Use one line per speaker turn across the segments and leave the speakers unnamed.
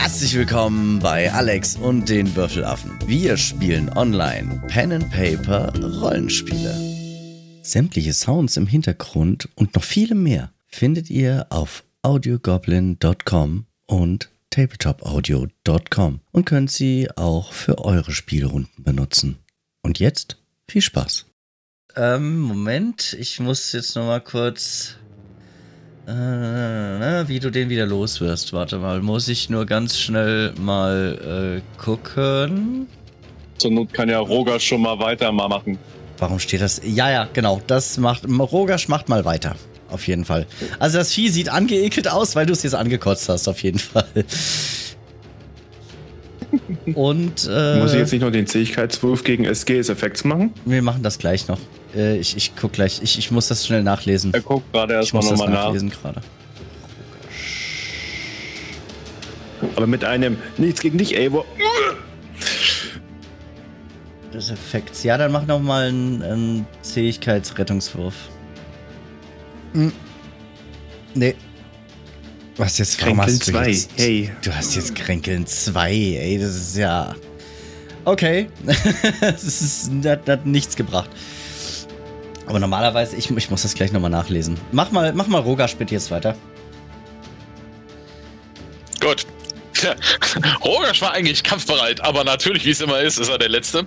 Herzlich willkommen bei Alex und den Würfelaffen. Wir spielen online Pen and Paper Rollenspiele. Sämtliche Sounds im Hintergrund und noch viele mehr findet ihr auf audiogoblin.com und tabletopaudio.com und könnt sie auch für eure Spielrunden benutzen. Und jetzt viel Spaß. Ähm, Moment, ich muss jetzt noch mal kurz äh, wie du den wieder los wirst. Warte mal, muss ich nur ganz schnell mal äh, gucken.
Zur Not kann ja Rogasch schon mal weitermachen.
Warum steht das? Ja, ja, genau. Das macht. Rogasch macht mal weiter. Auf jeden Fall. Also das Vieh sieht angeekelt aus, weil du es jetzt angekotzt hast, auf jeden Fall. Und. Äh,
Muss ich jetzt nicht noch den Zähigkeitswurf gegen SGS Effects machen?
Wir machen das gleich noch. Äh, ich, ich guck gleich. Ich, ich muss das schnell nachlesen.
Er guckt gerade erstmal nochmal nach. nachlesen
gerade.
Aber mit einem Nichts gegen dich, Eivor.
Das Effekt. Ja, dann mach nochmal einen, einen Zähigkeitsrettungswurf. Hm. Nee. Was jetzt
Kränkeln 2. Hey.
Du hast jetzt Kränkeln 2. Ey, das ist ja. Okay. das ist, hat, hat nichts gebracht. Aber normalerweise, ich, ich muss das gleich nochmal nachlesen. Mach mal, mach mal Rogasch bitte jetzt weiter.
Gut. Rogasch war eigentlich kampfbereit, aber natürlich, wie es immer ist, ist er der Letzte.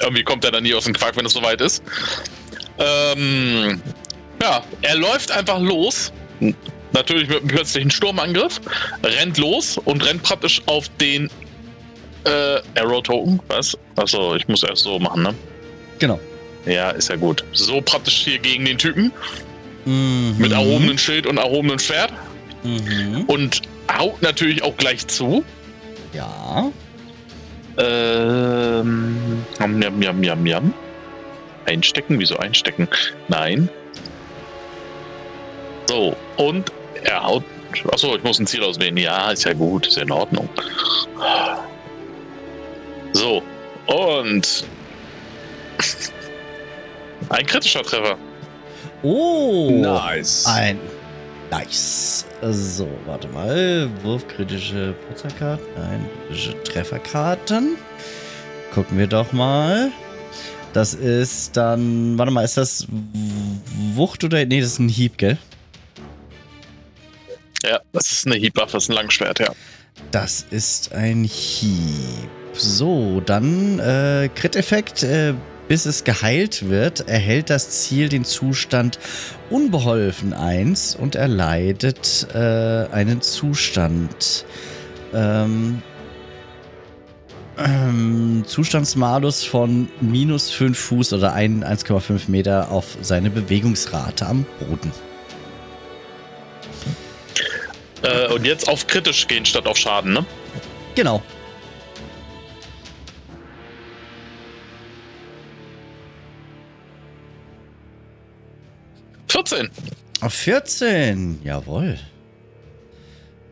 Irgendwie kommt er dann nie aus dem Quark, wenn es soweit ist. Ähm, ja, er läuft einfach los. Natürlich mit einem plötzlichen Sturmangriff. Rennt los und rennt praktisch auf den äh, Arrow Token. Was? Achso, ich muss erst so machen, ne?
Genau.
Ja, ist ja gut. So praktisch hier gegen den Typen. Mhm. Mit erhobenem Schild und erhobenem Schwert. Mhm. Und haut natürlich auch gleich zu.
Ja.
Ähm. Jam, jam, jam, jam. Einstecken? Wieso einstecken? Nein. So, und er haut. Achso, ich muss ein Ziel auswählen. Ja, ist ja gut, ist ja in Ordnung. So, und ein kritischer Treffer.
Oh,
nice.
Ein nice. So, warte mal. Wurf kritische Putzerkarten. Nein, kritische Trefferkarten. Gucken wir doch mal. Das ist dann. Warte mal, ist das Wucht oder. Nee, das ist ein Hieb, gell?
Ja, das ist eine Hiebwaffe, das ist ein Langschwert, ja.
Das ist ein Hieb. So, dann äh, Crit-Effekt. Äh, bis es geheilt wird, erhält das Ziel den Zustand unbeholfen 1 und erleidet äh, einen Zustand. Ähm, ähm, Zustandsmalus von minus 5 Fuß oder 1,5 Meter auf seine Bewegungsrate am Boden.
Äh, und jetzt auf kritisch gehen statt auf Schaden, ne?
Genau. Auf 14, jawohl.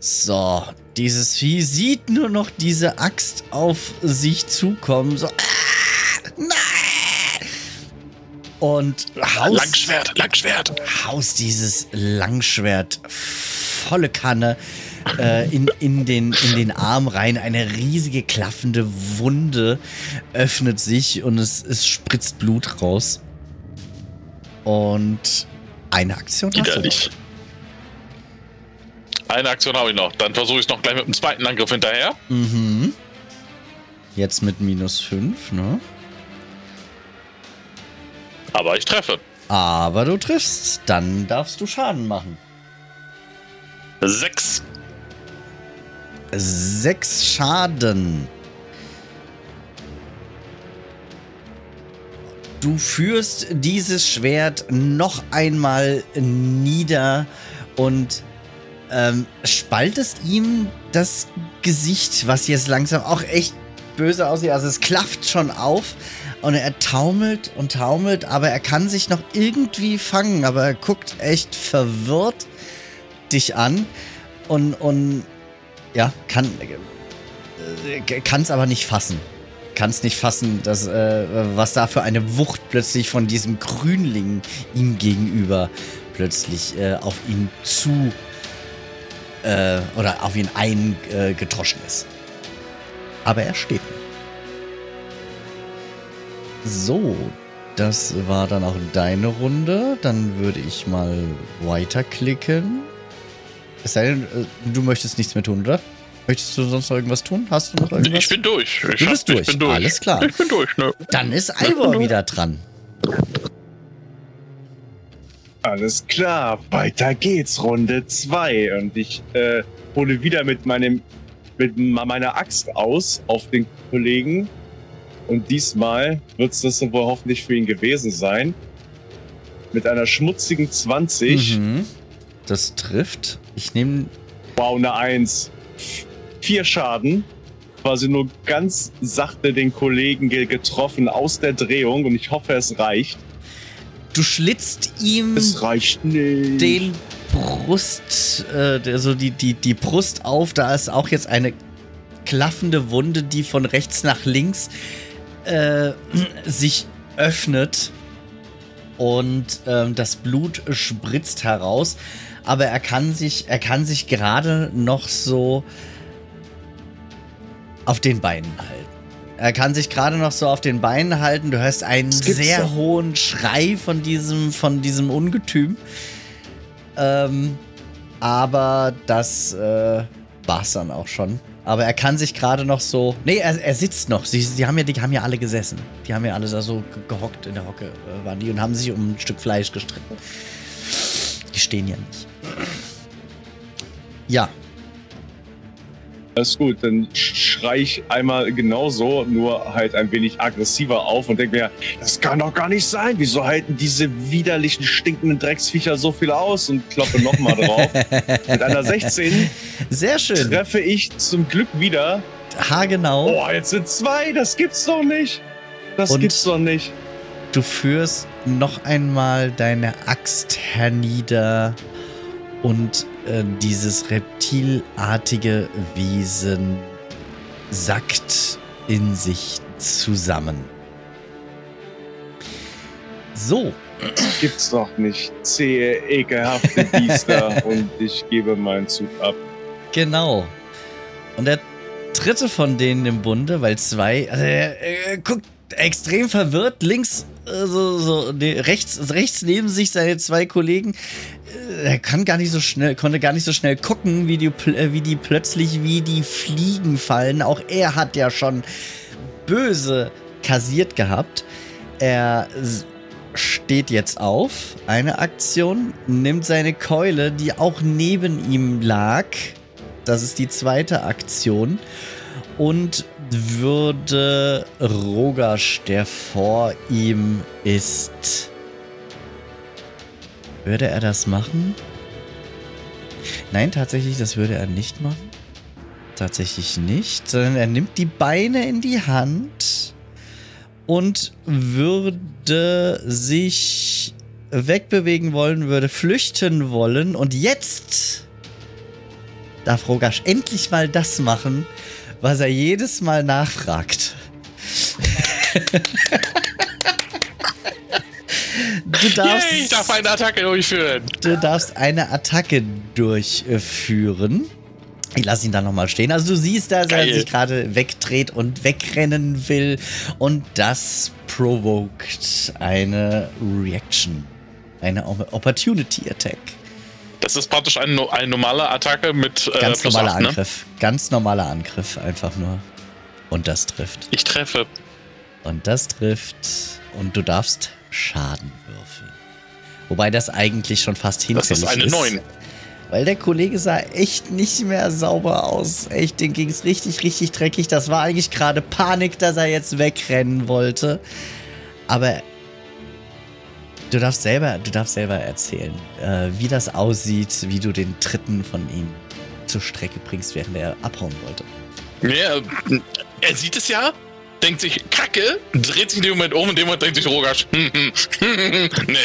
So, dieses Vieh sieht nur noch diese Axt auf sich zukommen. So, ah, nein! Und
haust, Langschwert, Langschwert.
Haust dieses Langschwert volle Kanne äh, in, in, den, in den Arm rein. Eine riesige klaffende Wunde öffnet sich und es, es spritzt Blut raus. Und eine Aktion hast
du Eine Aktion habe ich noch. Dann versuche ich es noch gleich mit dem zweiten Angriff hinterher.
Mhm. Jetzt mit minus 5, ne?
Aber ich treffe.
Aber du triffst. Dann darfst du Schaden machen.
Sechs.
Sechs Schaden. Du führst dieses Schwert noch einmal nieder und ähm, spaltest ihm das Gesicht, was jetzt langsam auch echt böse aussieht. Also es klafft schon auf und er taumelt und taumelt, aber er kann sich noch irgendwie fangen, aber er guckt echt verwirrt dich an und, und ja, kann es aber nicht fassen kann es nicht fassen, dass, äh, was da für eine Wucht plötzlich von diesem Grünling ihm gegenüber plötzlich äh, auf ihn zu äh, oder auf ihn eingedroschen ist. Aber er steht. So, das war dann auch deine Runde. Dann würde ich mal weiterklicken. Es sei denn, äh, du möchtest nichts mehr tun, oder? Möchtest du sonst noch irgendwas tun? Hast du noch irgendwas?
Ich bin durch. Ich
Du
hab-
bist durch.
Ich bin durch.
Alles klar.
Ich bin durch, ne?
Dann ist Ivor wieder dran.
Alles klar, weiter geht's, Runde 2. Und ich äh, hole wieder mit meinem mit meiner Axt aus auf den Kollegen. Und diesmal wird es das wohl hoffentlich für ihn gewesen sein. Mit einer schmutzigen 20.
Mhm. Das trifft. Ich nehme.
Wow, eine 1. Vier Schaden. Quasi nur ganz sachte den Kollegen ge getroffen aus der Drehung. Und ich hoffe, es reicht.
Du schlitzt ihm
Es reicht nicht.
den Brust, äh, also die, die, die Brust auf. Da ist auch jetzt eine klaffende Wunde, die von rechts nach links äh, sich öffnet. Und ähm, das Blut spritzt heraus. Aber er kann sich, er kann sich gerade noch so auf den Beinen halten. Er kann sich gerade noch so auf den Beinen halten. Du hörst einen sehr
doch.
hohen Schrei von diesem, von diesem Ungetüm. Ähm, aber das äh, war's dann auch schon. Aber er kann sich gerade noch so. Nee, er, er sitzt noch. Sie, sie haben ja, die haben ja alle gesessen. Die haben ja alle da so ge- gehockt in der Hocke, äh, waren die und haben sich um ein Stück Fleisch gestritten. Die stehen ja nicht. Ja,
Alles gut, dann sch- schrei ich einmal genauso, nur halt ein wenig aggressiver auf und denke mir, das kann doch gar nicht sein. Wieso halten diese widerlichen, stinkenden Drecksviecher so viel aus? Und kloppe nochmal drauf. Mit einer 16
sehr schön.
treffe ich zum Glück wieder.
Haargenau.
Oh, jetzt sind zwei, das gibt's doch nicht. Das
Und-
gibt's doch nicht.
Du führst noch einmal deine Axt hernieder und äh, dieses reptilartige Wesen sackt in sich zusammen. So,
Das gibt's doch nicht. Zähe, ekelhafte Biester. und ich gebe meinen Zug ab.
genau. Und der dritte von denen im Bunde, weil zwei, also er, er guckt extrem verwirrt, links, äh, so, so, nee, rechts, rechts neben sich seine zwei Kollegen. Er kann gar nicht so schnell, konnte gar nicht so schnell gucken, wie die, äh, wie die plötzlich wie die Fliegen fallen. Auch er hat ja schon böse kassiert gehabt. Er steht jetzt auf, eine Aktion, nimmt seine Keule, die auch neben ihm lag. Das ist die zweite Aktion. Und würde Rogasch, der vor ihm ist. Würde er das machen? Nein, tatsächlich, das würde er nicht machen. Tatsächlich nicht, sondern er nimmt die Beine in die Hand und würde sich wegbewegen wollen, würde flüchten wollen. Und jetzt darf Rogasch endlich mal das machen, was er jedes Mal nachfragt. du, darfst,
Yay, ich darf eine Attacke durchführen.
du darfst eine Attacke durchführen. Ich lasse ihn da nochmal stehen. Also du siehst, dass er
Geil.
sich gerade wegdreht und wegrennen will. Und das provoked eine Reaction. Eine Op- Opportunity Attack.
Das ist praktisch eine, no- eine normale Attacke mit äh,
Ganz normaler
8, ne?
Angriff. Ganz normaler Angriff einfach nur. Und das trifft.
Ich treffe.
Und das trifft. Und du darfst Schaden würfeln. Wobei das eigentlich schon fast
Das
hinfällig
ist eine 9.
Weil der Kollege sah echt nicht mehr sauber aus. Echt, dem ging es richtig, richtig dreckig. Das war eigentlich gerade Panik, dass er jetzt wegrennen wollte. Aber du darfst selber, du darfst selber erzählen, äh, wie das aussieht, wie du den dritten von ihm zur Strecke bringst, während er abhauen wollte.
Ja, er sieht es ja, denkt sich, Kacke, dreht sich in dem Moment um und in dem Moment denkt sich Rogasch, hm, hm, hm, hm, nee.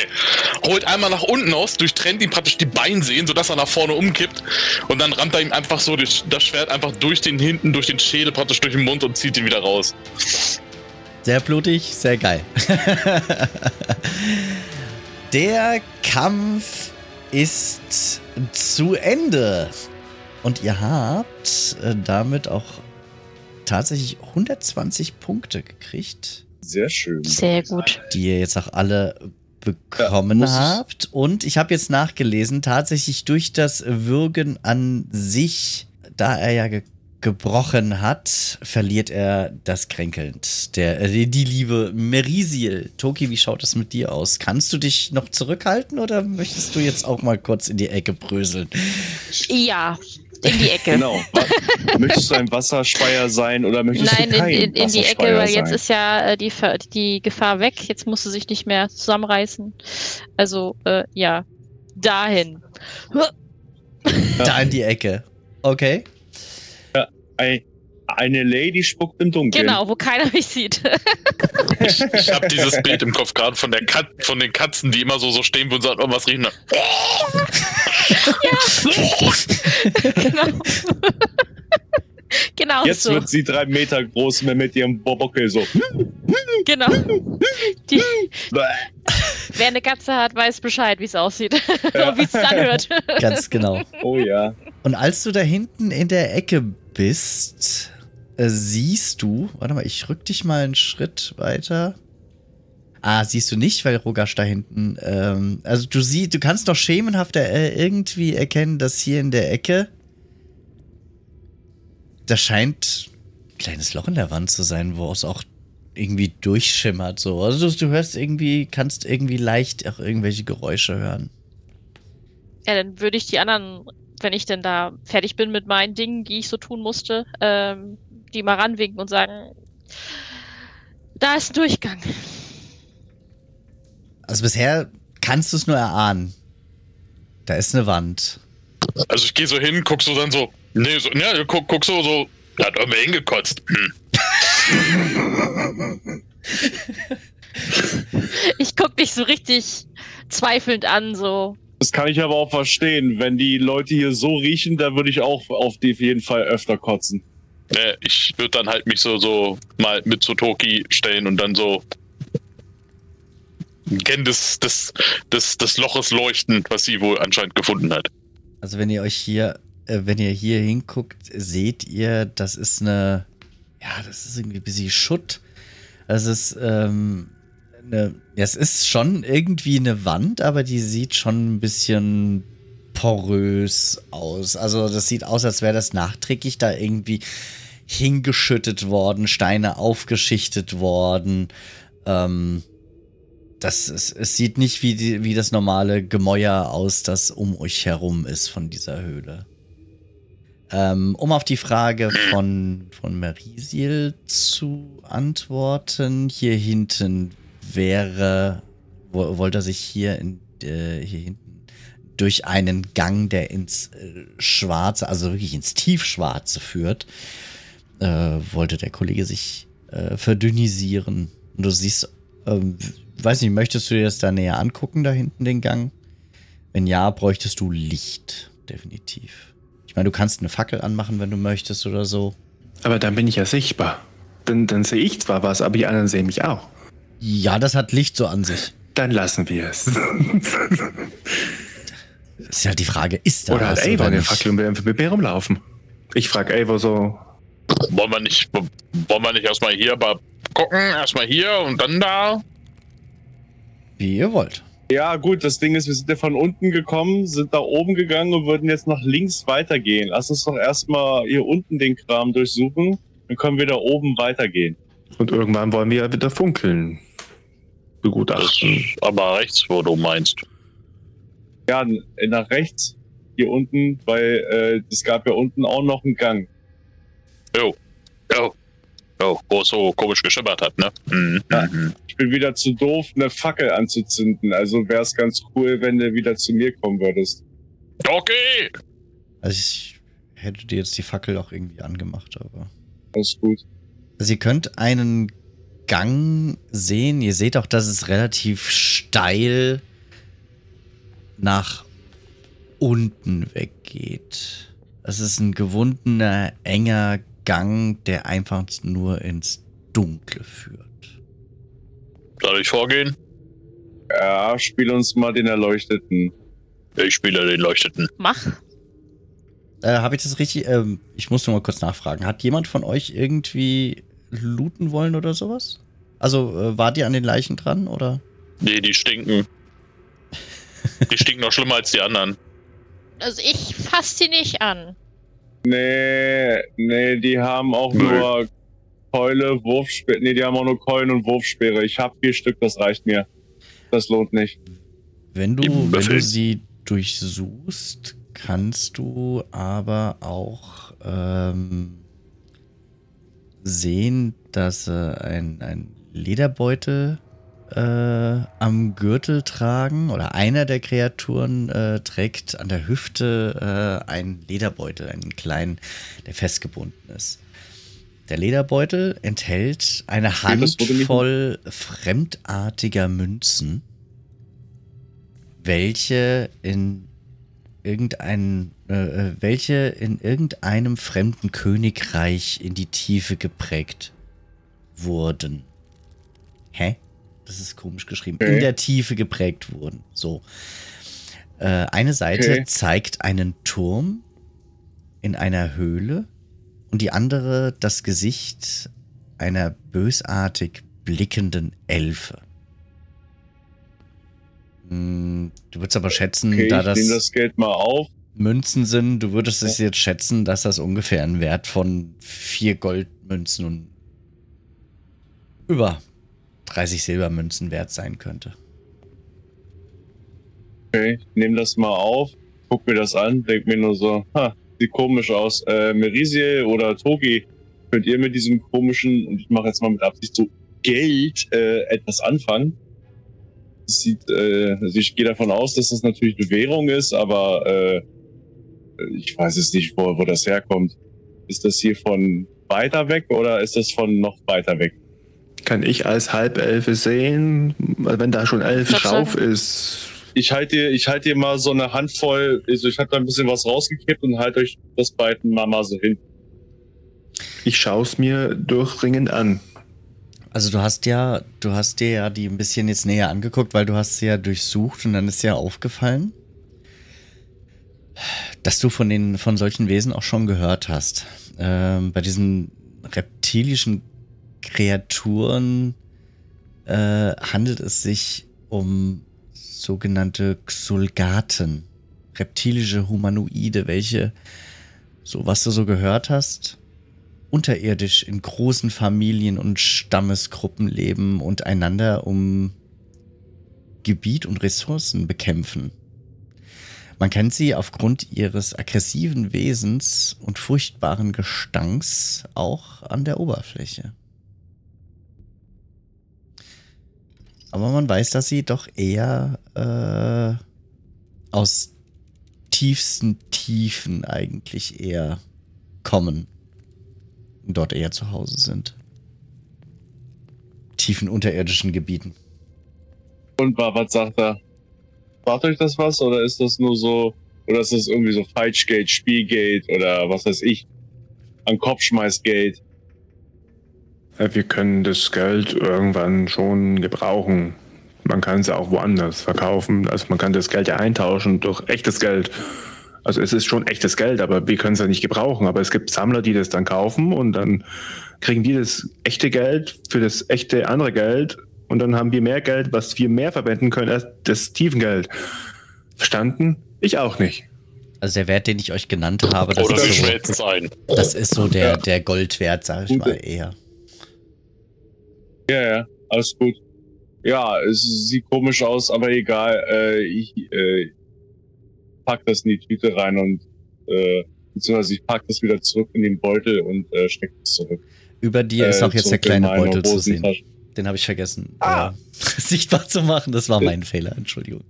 Holt einmal nach unten aus, durchtrennt ihm praktisch die Beinsehnen, sodass er nach vorne umkippt und dann rammt er ihm einfach so das Schwert einfach durch den hinten, durch den Schädel, praktisch durch den Mund und zieht ihn wieder raus.
Sehr blutig, sehr geil. Der Kampf ist zu Ende. Und ihr habt äh, damit auch tatsächlich 120 Punkte gekriegt,
Sehr schön.
Sehr gut.
die ihr jetzt auch alle bekommen
Ja,
habt. Und ich habe jetzt nachgelesen, tatsächlich durch das Würgen an sich, da er ja ge gebrochen hat, verliert er das kränkelnd. Der, äh, die liebe Merisil. Toki, wie schaut es mit dir aus? Kannst du dich noch zurückhalten oder möchtest du jetzt auch mal kurz in die Ecke bröseln?
Ja, in die Ecke.
Genau. Möchtest du ein Wasserspeier sein oder möchtest
Nein,
du
in,
kein
in, in die Ecke, weil jetzt
sein?
ist ja äh, die, die Gefahr weg. Jetzt musst du sich nicht mehr zusammenreißen. Also, äh, ja, dahin.
Da in die Ecke. Okay.
Ein, eine Lady spuckt im Dunkeln.
Genau, wo keiner mich sieht.
Ich, ich habe dieses Bild im Kopf gerade von, der Kat von den Katzen, die immer so, so stehen und sagen, irgendwas riechen.
genau. genau
Jetzt
so.
wird sie drei Meter groß mit mit ihrem Bobockel so.
Genau. Die, wer eine Katze hat, weiß Bescheid, wie es aussieht.
Ja.
Und wie es anhört.
Ganz genau.
Oh ja.
Und als du da hinten in der Ecke bist, äh, siehst du, warte mal, ich rück dich mal einen Schritt weiter. Ah, siehst du nicht, weil Rogasch da hinten, ähm, also du siehst, du kannst doch schemenhaft äh, irgendwie erkennen, dass hier in der Ecke, da scheint ein kleines Loch in der Wand zu sein, wo es auch irgendwie durchschimmert, so. Also du, du hörst irgendwie, kannst irgendwie leicht auch irgendwelche Geräusche hören.
Ja, dann würde ich die anderen, wenn ich denn da fertig bin mit meinen Dingen, die ich so tun musste, ähm, die mal ranwinken und sagen, da ist ein Durchgang.
Also bisher kannst du es nur erahnen. Da ist eine Wand.
Also ich gehe so hin, guck so dann so, nee, so, ja, guck, guck so, so, da hat irgendwer hingekotzt. Hm.
Ich guck dich so richtig zweifelnd an, so.
Das kann ich aber auch verstehen. Wenn die Leute hier so riechen, da würde ich auch auf die- auf jeden Fall öfter kotzen.
Äh, ich würde dann halt mich so, so mal mit zu Toki stellen und dann so Gen des, des, des, des Loches leuchten, was sie wohl anscheinend gefunden hat.
Also wenn ihr euch hier, äh, wenn ihr hier hinguckt, seht ihr, das ist eine, ja, das ist irgendwie ein bisschen Schutt. Das ist, ähm, eine, es ist schon irgendwie eine Wand, aber die sieht schon ein bisschen porös aus. Also das sieht aus, als wäre das nachträglich da irgendwie hingeschüttet worden, Steine aufgeschichtet worden. Ähm, das ist, es sieht nicht wie, die, wie das normale Gemäuer aus, das um euch herum ist von dieser Höhle. Ähm, um auf die Frage von, von Merisiel zu antworten, hier hinten wäre, wo, wollte er sich hier, in, äh, hier hinten durch einen Gang, der ins äh, Schwarze, also wirklich ins Tiefschwarze führt, äh, wollte der Kollege sich äh, verdünnisieren. Und du siehst, ähm, weiß nicht, möchtest du dir das da näher angucken, da hinten den Gang? Wenn ja, bräuchtest du Licht, definitiv. Ich meine, du kannst eine Fackel anmachen, wenn du möchtest oder so.
Aber dann bin ich ja sichtbar. Dann, dann sehe ich zwar was, aber die anderen sehen mich auch.
Ja, das hat Licht so an sich.
Dann lassen wir es.
Ist ja die Frage, ist da
Oder
was
hat Ava
oder
eine? Fackel und einfach mit mir rumlaufen. Ich frage Ava so,
Wollen wir nicht, wollen wir nicht erstmal hier aber gucken, erstmal hier und dann da?
Wie ihr wollt.
Ja, gut, das Ding ist, wir sind ja von unten gekommen, sind da oben gegangen und würden jetzt nach links weitergehen. Lass uns doch erstmal hier unten den Kram durchsuchen, dann können wir da oben weitergehen.
und irgendwann wollen wir ja wieder funkeln. Begutachten.
aber rechts, wo du meinst.
Ja, nach rechts, hier unten, weil äh, es gab ja unten auch noch einen Gang.
Jo. Jo. Jo, wo es so komisch geschimmert hat, ne? Mhm.
Ja.
Mhm.
Ich bin wieder zu doof, eine Fackel anzuzünden, also wäre es ganz cool, wenn du wieder zu mir kommen würdest.
Okay!
Also ich hätte dir jetzt die Fackel auch irgendwie angemacht, aber.
Alles gut.
Also ihr könnt einen Gang sehen. Ihr seht auch, dass es relativ steil nach unten weggeht. Es ist ein gewundener, enger Gang, der einfach nur ins Dunkle führt.
Soll ich vorgehen?
Ja, spiel uns mal den Erleuchteten.
Ich spiele den Leuchteten.
Mach.
Äh, Habe ich das richtig? Ähm, ich muss nur mal kurz nachfragen. Hat jemand von euch irgendwie looten wollen oder sowas? Also äh, wart ihr an den Leichen dran oder?
Nee, die stinken. Die stinken noch schlimmer als die anderen.
Also ich fass sie nicht an.
Nee, nee, die haben auch
Nö.
nur Keule, Wurfspeere. Nee, die haben auch nur Keulen und Wurfspeere. Ich habe vier Stück, das reicht mir. Das lohnt nicht.
Wenn du,
Die
wenn du sie durchsuchst, kannst du aber auch ähm, sehen, dass äh, ein, ein Lederbeutel äh, am Gürtel tragen oder einer der Kreaturen äh, trägt an der Hüfte äh, einen Lederbeutel, einen kleinen, der festgebunden ist. Der Lederbeutel enthält eine Handvoll fremdartiger Münzen welche in irgendein, äh, äh, welche in irgendeinem fremden Königreich in die Tiefe geprägt wurden. Hä? Das ist komisch geschrieben.
Okay.
In der Tiefe geprägt wurden. So. Äh, eine Seite
Okay.
zeigt einen Turm in einer Höhle und die andere das Gesicht einer bösartig blickenden Elfe. Hm, Du würdest aber schätzen,
Okay,
da
ich nehme
das,
das Geld mal auf.
Münzen sind, du würdest es jetzt schätzen, dass das ungefähr einen Wert von vier Goldmünzen und über 30 Silbermünzen wert sein könnte.
Okay, ich nehme das mal auf, guck mir das an, denk mir nur so, ha, sieht komisch aus. Äh, Merisie oder Togi, könnt ihr mit diesem komischen, und ich mache jetzt mal mit Absicht so Geld äh, etwas anfangen? Das sieht, äh, also ich gehe davon aus, dass das natürlich eine Währung ist, aber äh, ich weiß es nicht, wo, wo das herkommt. Ist das hier von weiter weg oder ist das von noch weiter weg?
Kann ich als Halbelfe sehen, wenn da schon elf
würd
drauf ist?
Ich halte dir, ich halte dir mal so eine Handvoll, also ich habe da ein bisschen was rausgekippt und halte euch das beiden mal, mal so hin.
Ich schaue es mir durchdringend an.
Also du hast ja, du hast dir ja die ein bisschen jetzt näher angeguckt, weil du hast sie ja durchsucht und dann ist ja aufgefallen, dass du von den, von solchen Wesen auch schon gehört hast. Ähm, bei diesen reptilischen Kreaturen äh, handelt es sich um sogenannte Xulgaten, reptilische Humanoide, welche, so was du so gehört hast, unterirdisch in großen Familien und Stammesgruppen leben und einander um Gebiet und Ressourcen bekämpfen. Man kennt sie aufgrund ihres aggressiven Wesens und furchtbaren Gestanks auch an der Oberfläche. Aber man weiß, dass sie doch eher äh, aus tiefsten Tiefen eigentlich eher kommen dort eher zu Hause sind. Tiefen unterirdischen Gebieten.
Und wa- was sagt er? Sagt euch das was oder ist das nur so, oder ist das irgendwie so Falschgeld, Spielgeld oder was weiß ich? An Kopfschmeißgeld?
Ja, Wir können das Geld irgendwann schon gebrauchen. Man kann es ja auch woanders verkaufen. Also man kann das Geld ja eintauschen durch echtes Geld. Also es ist schon echtes Geld, aber wir können es ja nicht gebrauchen. Aber es gibt Sammler, die das dann kaufen und dann kriegen die das echte Geld für das echte andere Geld und dann haben wir mehr Geld, was wir mehr verwenden können als das Tiefengeld. Verstanden? Ich auch nicht.
Also der Wert, den ich euch genannt habe, das,
Oder
ist, so,
schmelzen es ein.
das ist so der,
Ja.
der Goldwert, sag ich mal eher.
Ja, ja, alles gut. Ja, es sieht komisch aus, aber egal. Äh, ich äh, pack das in die Tüte rein und äh, beziehungsweise ich pack das wieder zurück in den Beutel und äh, steck es zurück.
Über dir ist
Äh,
auch jetzt der kleine Beutel zu sehen. Den habe ich vergessen
Ah.
äh, sichtbar zu machen. Das war mein Fehler, Entschuldigung.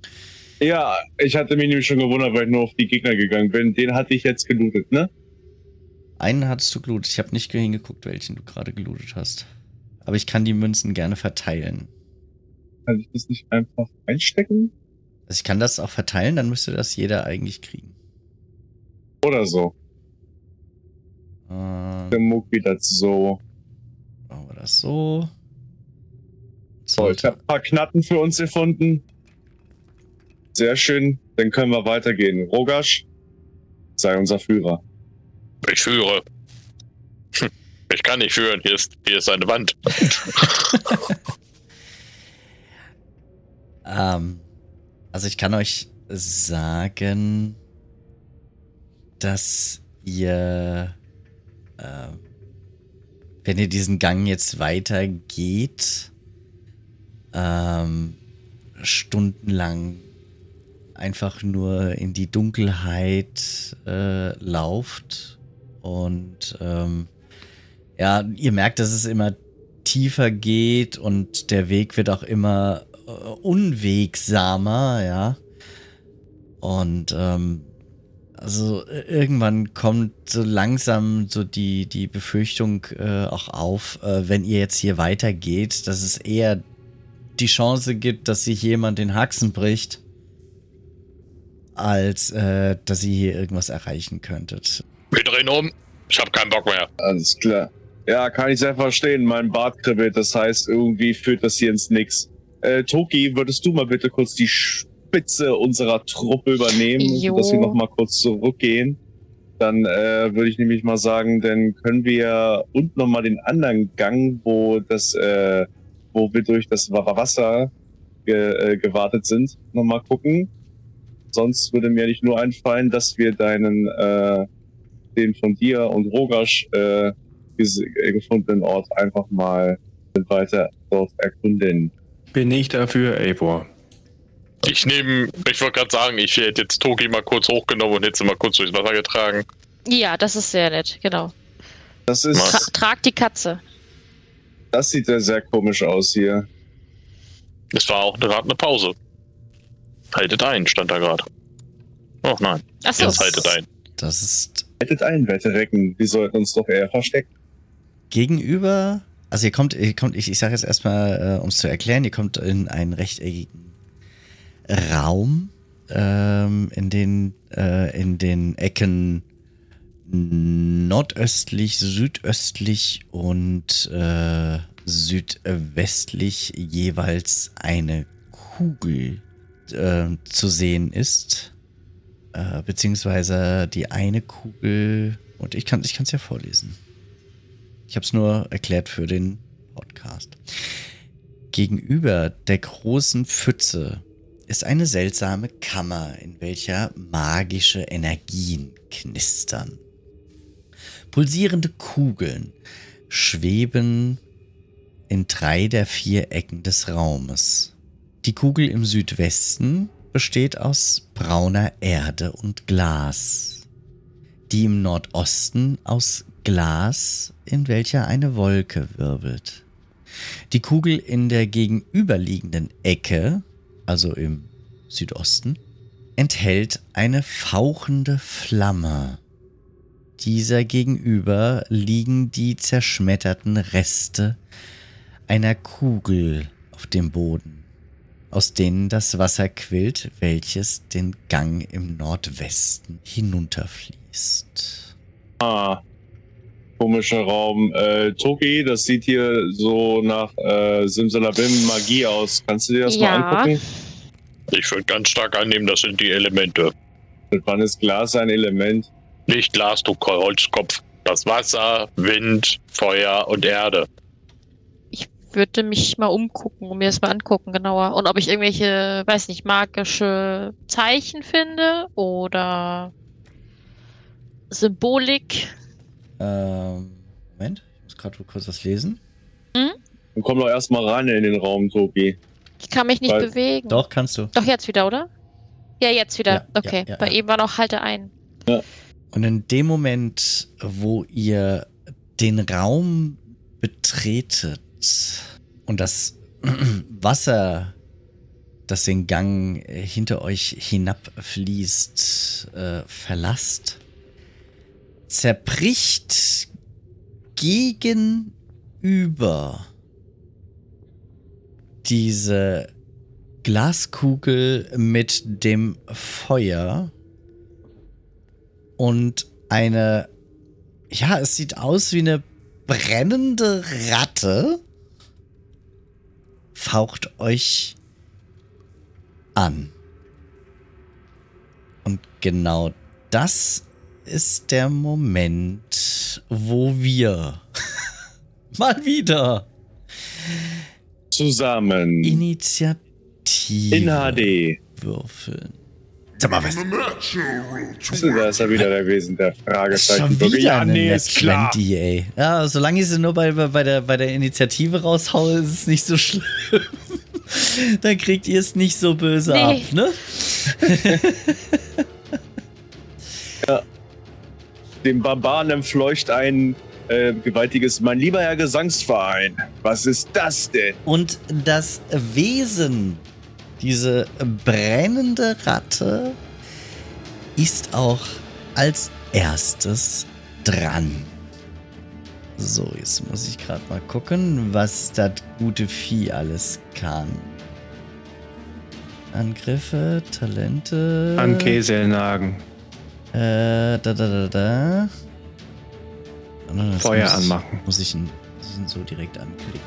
Ja, ich hatte mich nämlich schon gewundert, weil ich nur auf die Gegner gegangen bin. Den hatte ich jetzt gelootet, ne?
Einen hattest du gelootet. Ich habe nicht hingeguckt, welchen du gerade gelootet hast. Aber ich kann die Münzen gerne verteilen.
Kann ich das nicht einfach einstecken?
Also ich kann das auch verteilen, dann müsste das jeder eigentlich kriegen.
Oder so.
Äh,
Der Muck wieder so.
machen wir das so.
So, ich habe ein paar Knatten für uns gefunden. Sehr schön. Dann können wir weitergehen. Rogasch, sei unser Führer.
Ich führe. Hm, Ich kann nicht führen. Hier ist, hier ist eine Wand.
Ähm, also ich kann euch sagen, dass ihr, äh, wenn ihr diesen Gang jetzt weitergeht, ähm, stundenlang einfach nur in die Dunkelheit äh, lauft und ähm, ja, ihr merkt, dass es immer tiefer geht und der Weg wird auch immer äh, unwegsamer, ja. Und ähm, also äh, irgendwann kommt so langsam so die, die Befürchtung äh, auch auf, äh, wenn ihr jetzt hier weitergeht, dass es eher die Chance gibt, dass sich jemand den Haxen bricht, als äh, dass ihr hier irgendwas erreichen könntet.
Wir drehen um. Ich habe keinen Bock mehr.
Alles klar. Ja, kann ich sehr verstehen. Mein Bart kribbelt. Das heißt, irgendwie führt das hier ins Nix. Äh, Toki, würdest du mal bitte kurz die Spitze unserer Truppe übernehmen,
Jo.
dass wir noch mal kurz zurückgehen? Dann äh, würde ich nämlich mal sagen, dann können wir und noch mal den anderen Gang, wo das, äh, wo wir durch das Wa- Wasser ge äh, gewartet sind, noch mal gucken. Sonst würde mir nicht nur einfallen, dass wir deinen, äh, den von dir und Rogasch äh, äh, gefundenen Ort einfach mal weiter dort erkunden.
Bin ich dafür, Eivor.
Ich nehme, ich wollte gerade sagen, ich hätte jetzt Toki mal kurz hochgenommen und hätte sie mal kurz durchs Wasser getragen.
Ja, das ist sehr nett, genau.
Das
Tra
ist,
trag die Katze.
das sieht ja sehr komisch aus hier.
Es war auch gerade eine Pause. Haltet ein, stand da gerade. Oh nein,
Achso,
jetzt haltet ein.
Das ist
Hättet ein, Wetterrecken. Wir sollten uns doch eher verstecken.
gegenüber, also ihr kommt, ihr kommt, ich, ich sage jetzt erstmal, äh, um es zu erklären, ihr kommt in einen rechteckigen Raum, ähm, in den, äh, in den Ecken nordöstlich, südöstlich und äh, südwestlich jeweils eine Kugel äh, zu sehen ist. Äh, beziehungsweise die eine Kugel, und ich kann es ich ja vorlesen. Ich habe es nur erklärt für den Podcast. Gegenüber der großen Pfütze ist eine seltsame Kammer, in welcher magische Energien knistern. Pulsierende Kugeln schweben in drei der vier Ecken des Raumes. Die Kugel im Südwesten besteht aus brauner Erde und Glas. Die im Nordosten aus Glas, in welcher eine Wolke wirbelt. Die Kugel in der gegenüberliegenden Ecke, also im Südosten, enthält eine fauchende Flamme. Dieser gegenüber liegen die zerschmetterten Reste einer Kugel auf dem Boden, aus denen das Wasser quillt, welches den Gang im Nordwesten hinunterfließt.
Ah, komischer Raum. Äh, Toki, das sieht hier so nach äh, Simsalabim Magie aus. Kannst du dir das
Ja.
mal angucken?
Ich würde ganz stark annehmen, das sind die Elemente.
Mit wann ist Glas ein Element?
Nicht Glas, du Holzkopf. Das Wasser, Wind, Feuer und Erde.
Ich würde mich mal umgucken und mir das mal angucken genauer. Und ob ich irgendwelche, weiß nicht, magische Zeichen finde oder Symbolik.
Ähm, Moment, ich muss gerade kurz was lesen.
Dann komm doch erstmal rein in den Raum, Toki.
Ich kann mich nicht
Weil-
bewegen.
Doch, kannst du.
Doch jetzt wieder, oder? Ja, jetzt wieder.
Ja,
okay.
ja, ja, ja.
eben war noch halte ein.
Und in dem Moment, wo ihr den Raum betretet und das Wasser, das den Gang hinter euch hinabfließt, äh, verlasst, zerbricht gegenüber diese Glaskugel mit dem Feuer und eine, ja, es sieht aus wie eine brennende Ratte faucht euch an. Und genau das ist der Moment, wo wir mal wieder
Zusammen.
Initiative
In HD.
würfeln. Sag mal, was?
Da ist er wieder gewesen, der Fragezeichen.
Schon wieder
ja,
eine
nee, ist klar.
20, ey. Ja, solange ich sie nur bei, bei, der, bei der Initiative raushaue, ist es nicht so schlimm. Dann kriegt ihr es nicht so böse
Nee.
ab, ne?
Dem Barbaren entfleucht ein äh, gewaltiges, mein lieber Herr Gesangsverein. Was ist das denn?
Und das Wesen, diese brennende Ratte, ist auch als erstes dran. So, jetzt muss ich gerade mal gucken, was das gute Vieh alles kann. Angriffe, Talente.
An Keselnagen.
Äh, da, da, da, da. Das
Feuer
muss
anmachen.
Muss ich, ihn, muss ich ihn so direkt anklicken.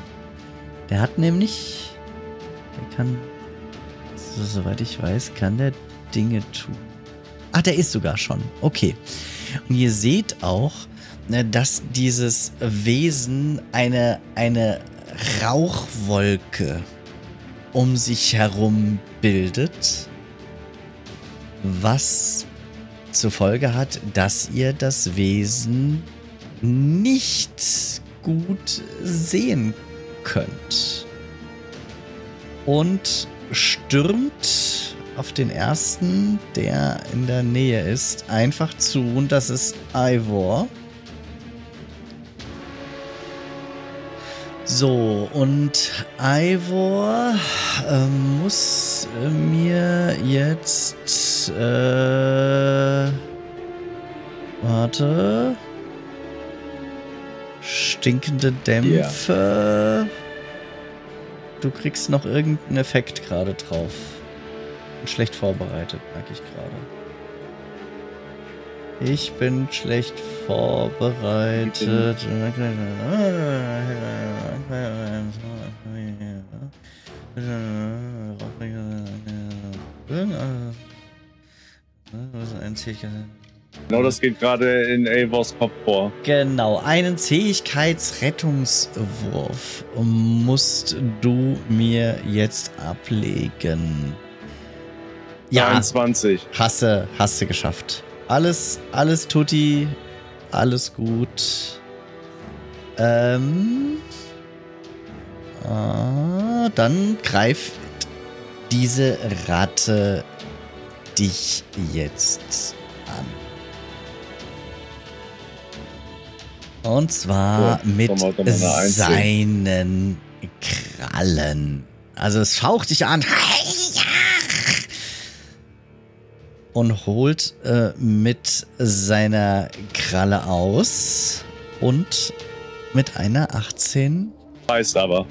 Der hat nämlich. Der kann. So, soweit ich weiß, kann der Dinge tun. Ach, der ist sogar schon. Okay. Und ihr seht auch, ne, dass dieses Wesen eine, eine Rauchwolke um sich herum bildet, was zur Folge hat, dass ihr das Wesen nicht gut sehen könnt. Und stürmt auf den ersten, der in der Nähe ist, einfach zu. Und das ist Ivor. So, und Ivor ähm, muss äh, mir jetzt. Äh, warte. Stinkende Dämpfe. Du kriegst noch irgendeinen Effekt gerade drauf. Bin schlecht vorbereitet, merke ich gerade. Ich bin schlecht vorbereitet.
Genau das geht gerade in Eivors Kopf vor.
Genau, einen Zähigkeitsrettungswurf musst du mir jetzt ablegen. Ja,
23.
hasse, hasse geschafft. Alles, alles tutti, alles gut. Ähm, ah, dann greift diese Ratte dich jetzt an. Und zwar
Oh,
mit seinen Krallen. Also es faucht dich an. Und holt äh, mit seiner Kralle aus. Und mit einer 18
Heißt aber.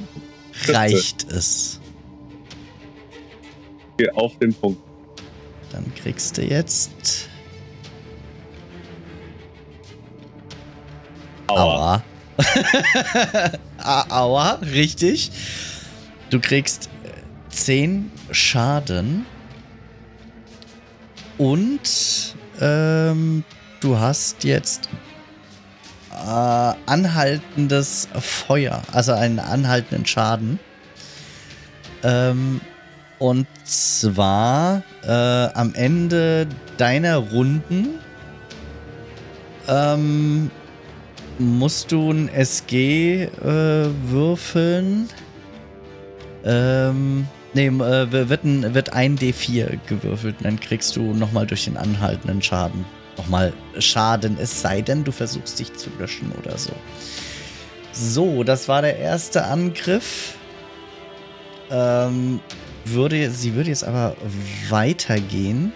reicht es.
Auf den Punkt.
Dann kriegst du jetzt.
Aua.
Aua. Aua, richtig. Du kriegst äh, 10 Schaden. Und ähm, du hast jetzt äh, anhaltendes Feuer, also einen anhaltenden Schaden. Ähm, und zwar äh, am Ende deiner Runden ähm, musst du ein SG äh, würfeln. Ähm, nee, äh, wird ein, wird ein D4 gewürfelt und dann kriegst du nochmal durch den anhaltenden Schaden nochmal Schaden, es sei denn, du versuchst dich zu löschen oder so. So, das war der erste Angriff. Ähm, würde, sie würde jetzt aber weitergehen.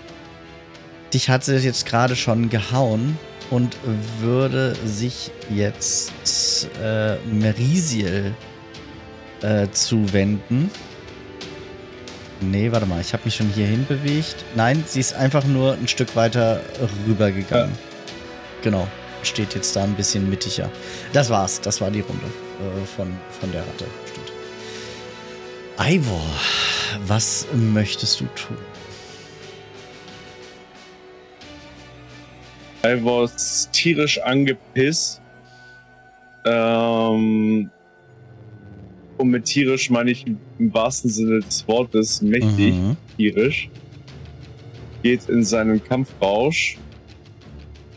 Dich hat sie jetzt gerade schon gehauen und würde sich jetzt äh, Merisiel äh, zuwenden. Nee, warte mal, ich habe mich schon hierhin bewegt. Nein, sie ist einfach nur ein Stück weiter rübergegangen. Genau, steht jetzt da ein bisschen mittiger. Das war's, das war die Runde äh, von, von der Ratte. Stimmt. Ivor, was möchtest du tun?
Ivor ist tierisch angepisst. Ähm, und mit tierisch meine ich im wahrsten Sinne des Wortes mächtig
Mhm.
tierisch. Geht in seinen Kampfrausch.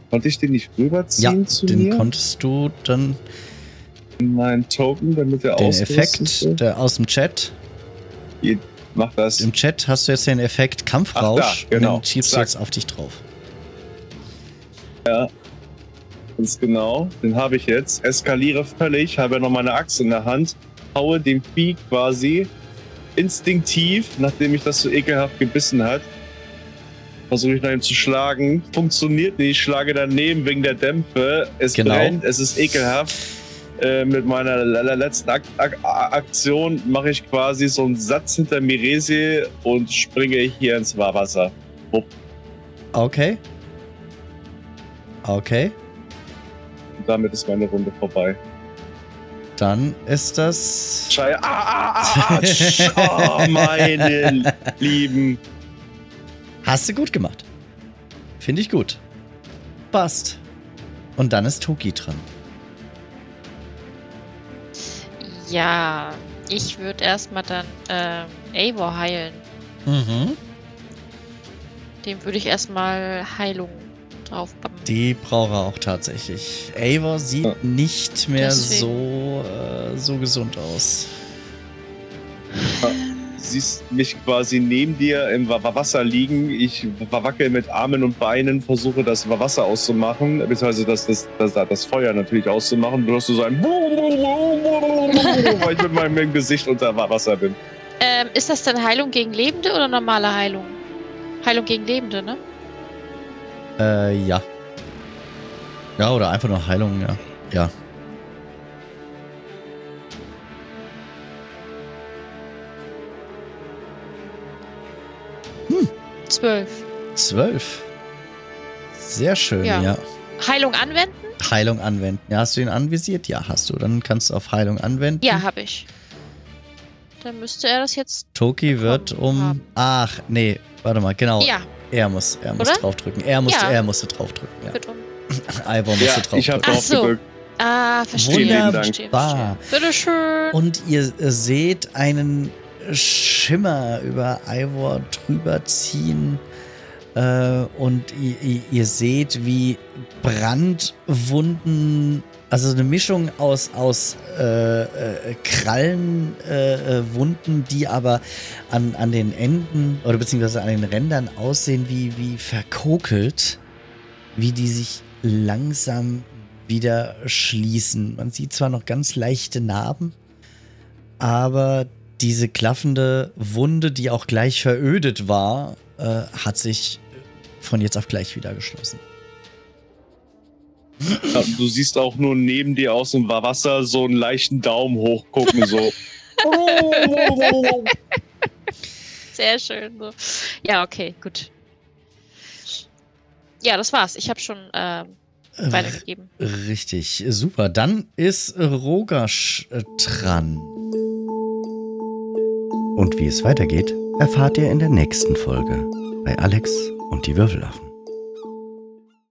Konnte ich den nicht
Ja,
rüberziehen zu
den
mir?
konntest du dann,
in meinen Token, damit er
den Effekt der aus dem Chat.
Mach das.
Im Chat hast du jetzt den Effekt Kampfrausch
Ach da, genau.
und den schiebst
Zack.
jetzt auf dich drauf.
Ganz genau. Den habe ich jetzt. Eskaliere völlig, habe noch meine Axt in der Hand, haue dem Vieh quasi instinktiv, nachdem mich das so ekelhaft gebissen hat, versuche ich nach ihm zu schlagen. Funktioniert nicht, schlage daneben wegen der Dämpfe. Es
Genau.
brennt, es ist ekelhaft. Äh, mit meiner le- le- letzten Ak Ak Aktion mache ich quasi so einen Satz hinter Miresi und springe hier ins Wasser.
Okay. Okay.
Und damit ist meine Runde vorbei.
Dann ist das.
Schei ah, ah, ah, ah, oh, meine Lieben.
Hast du gut gemacht. Finde ich gut. Passt. Und dann ist Toki dran.
Ja, ich würde erstmal dann ähm, Eivor heilen.
Mhm.
Dem würde ich erstmal Heilung draufpacken.
Die braucht er auch tatsächlich. Eivor sieht nicht mehr
Deswegen.
so, äh, so gesund aus.
Siehst mich quasi neben dir im Wa- Wa- Wasser liegen. Ich wackel mit Armen und Beinen, versuche das Wa- Wasser auszumachen, beziehungsweise das, das, das, das Feuer natürlich auszumachen. Du hörst so ein weil ich mit meinem Gesicht unter Wa- Wasser bin.
Ähm, ist das denn Heilung gegen Lebende oder normale Heilung? Heilung gegen Lebende, ne?
Äh, ja. Ja, oder einfach nur Heilung, ja. Ja.
Zwölf.
Zwölf. Sehr schön, ja.
Ja. Heilung anwenden?
Heilung anwenden. Ja, hast du ihn anvisiert? Ja, hast du. Dann kannst du auf Heilung anwenden.
Ja, habe ich. Dann müsste er das jetzt.
Toki wird um.
haben.
Ach, nee, warte mal, genau.
Ja,
Er muss, er muss
Oder?
draufdrücken. Er musste,
Ja.
er musste draufdrücken. Ja. Ivor musste
Ja,
draufdrücken.
ich habe
Ach
drauf
so.
gedrückt.
Ah, verstehe.
Wunderbar.
verstehe. Bitteschön.
Und ihr seht einen Schimmer über Ivor drüber ziehen. Äh, und ihr, ihr, seht, wie Brandwunden, also eine Mischung aus, aus äh, äh, Krallenwunden, äh, äh, die aber an, an den Enden oder beziehungsweise an den Rändern aussehen wie, wie verkokelt, wie die sich langsam wieder schließen. Man sieht zwar noch ganz leichte Narben, aber diese klaffende Wunde, die auch gleich verödet war, äh, hat sich von jetzt auf gleich wieder geschlossen.
Ja, du siehst auch nur neben dir aus dem Wasser so einen leichten Daumen hoch gucken, so.
Sehr schön. So. Ja, okay, gut. Ja, das war's. Ich habe schon ähm, weitergegeben.
Richtig, super. Dann ist Rogasch äh, dran. Und wie es weitergeht, erfahrt ihr in der nächsten Folge bei Alex und die Würfelaffen.